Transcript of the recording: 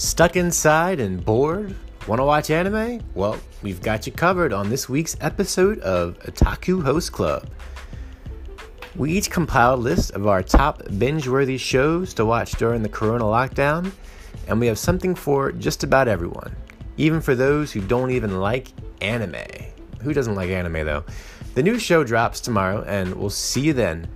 Stuck inside and bored? Want to watch anime? Well, we've got you covered on this week's episode of Otaku Host Club. We each compiled a list of our top binge worthy shows to watch during the corona lockdown, and we have something for just about everyone, even for those who don't even like anime. Who doesn't like anime though? The new show drops tomorrow, and we'll see you then.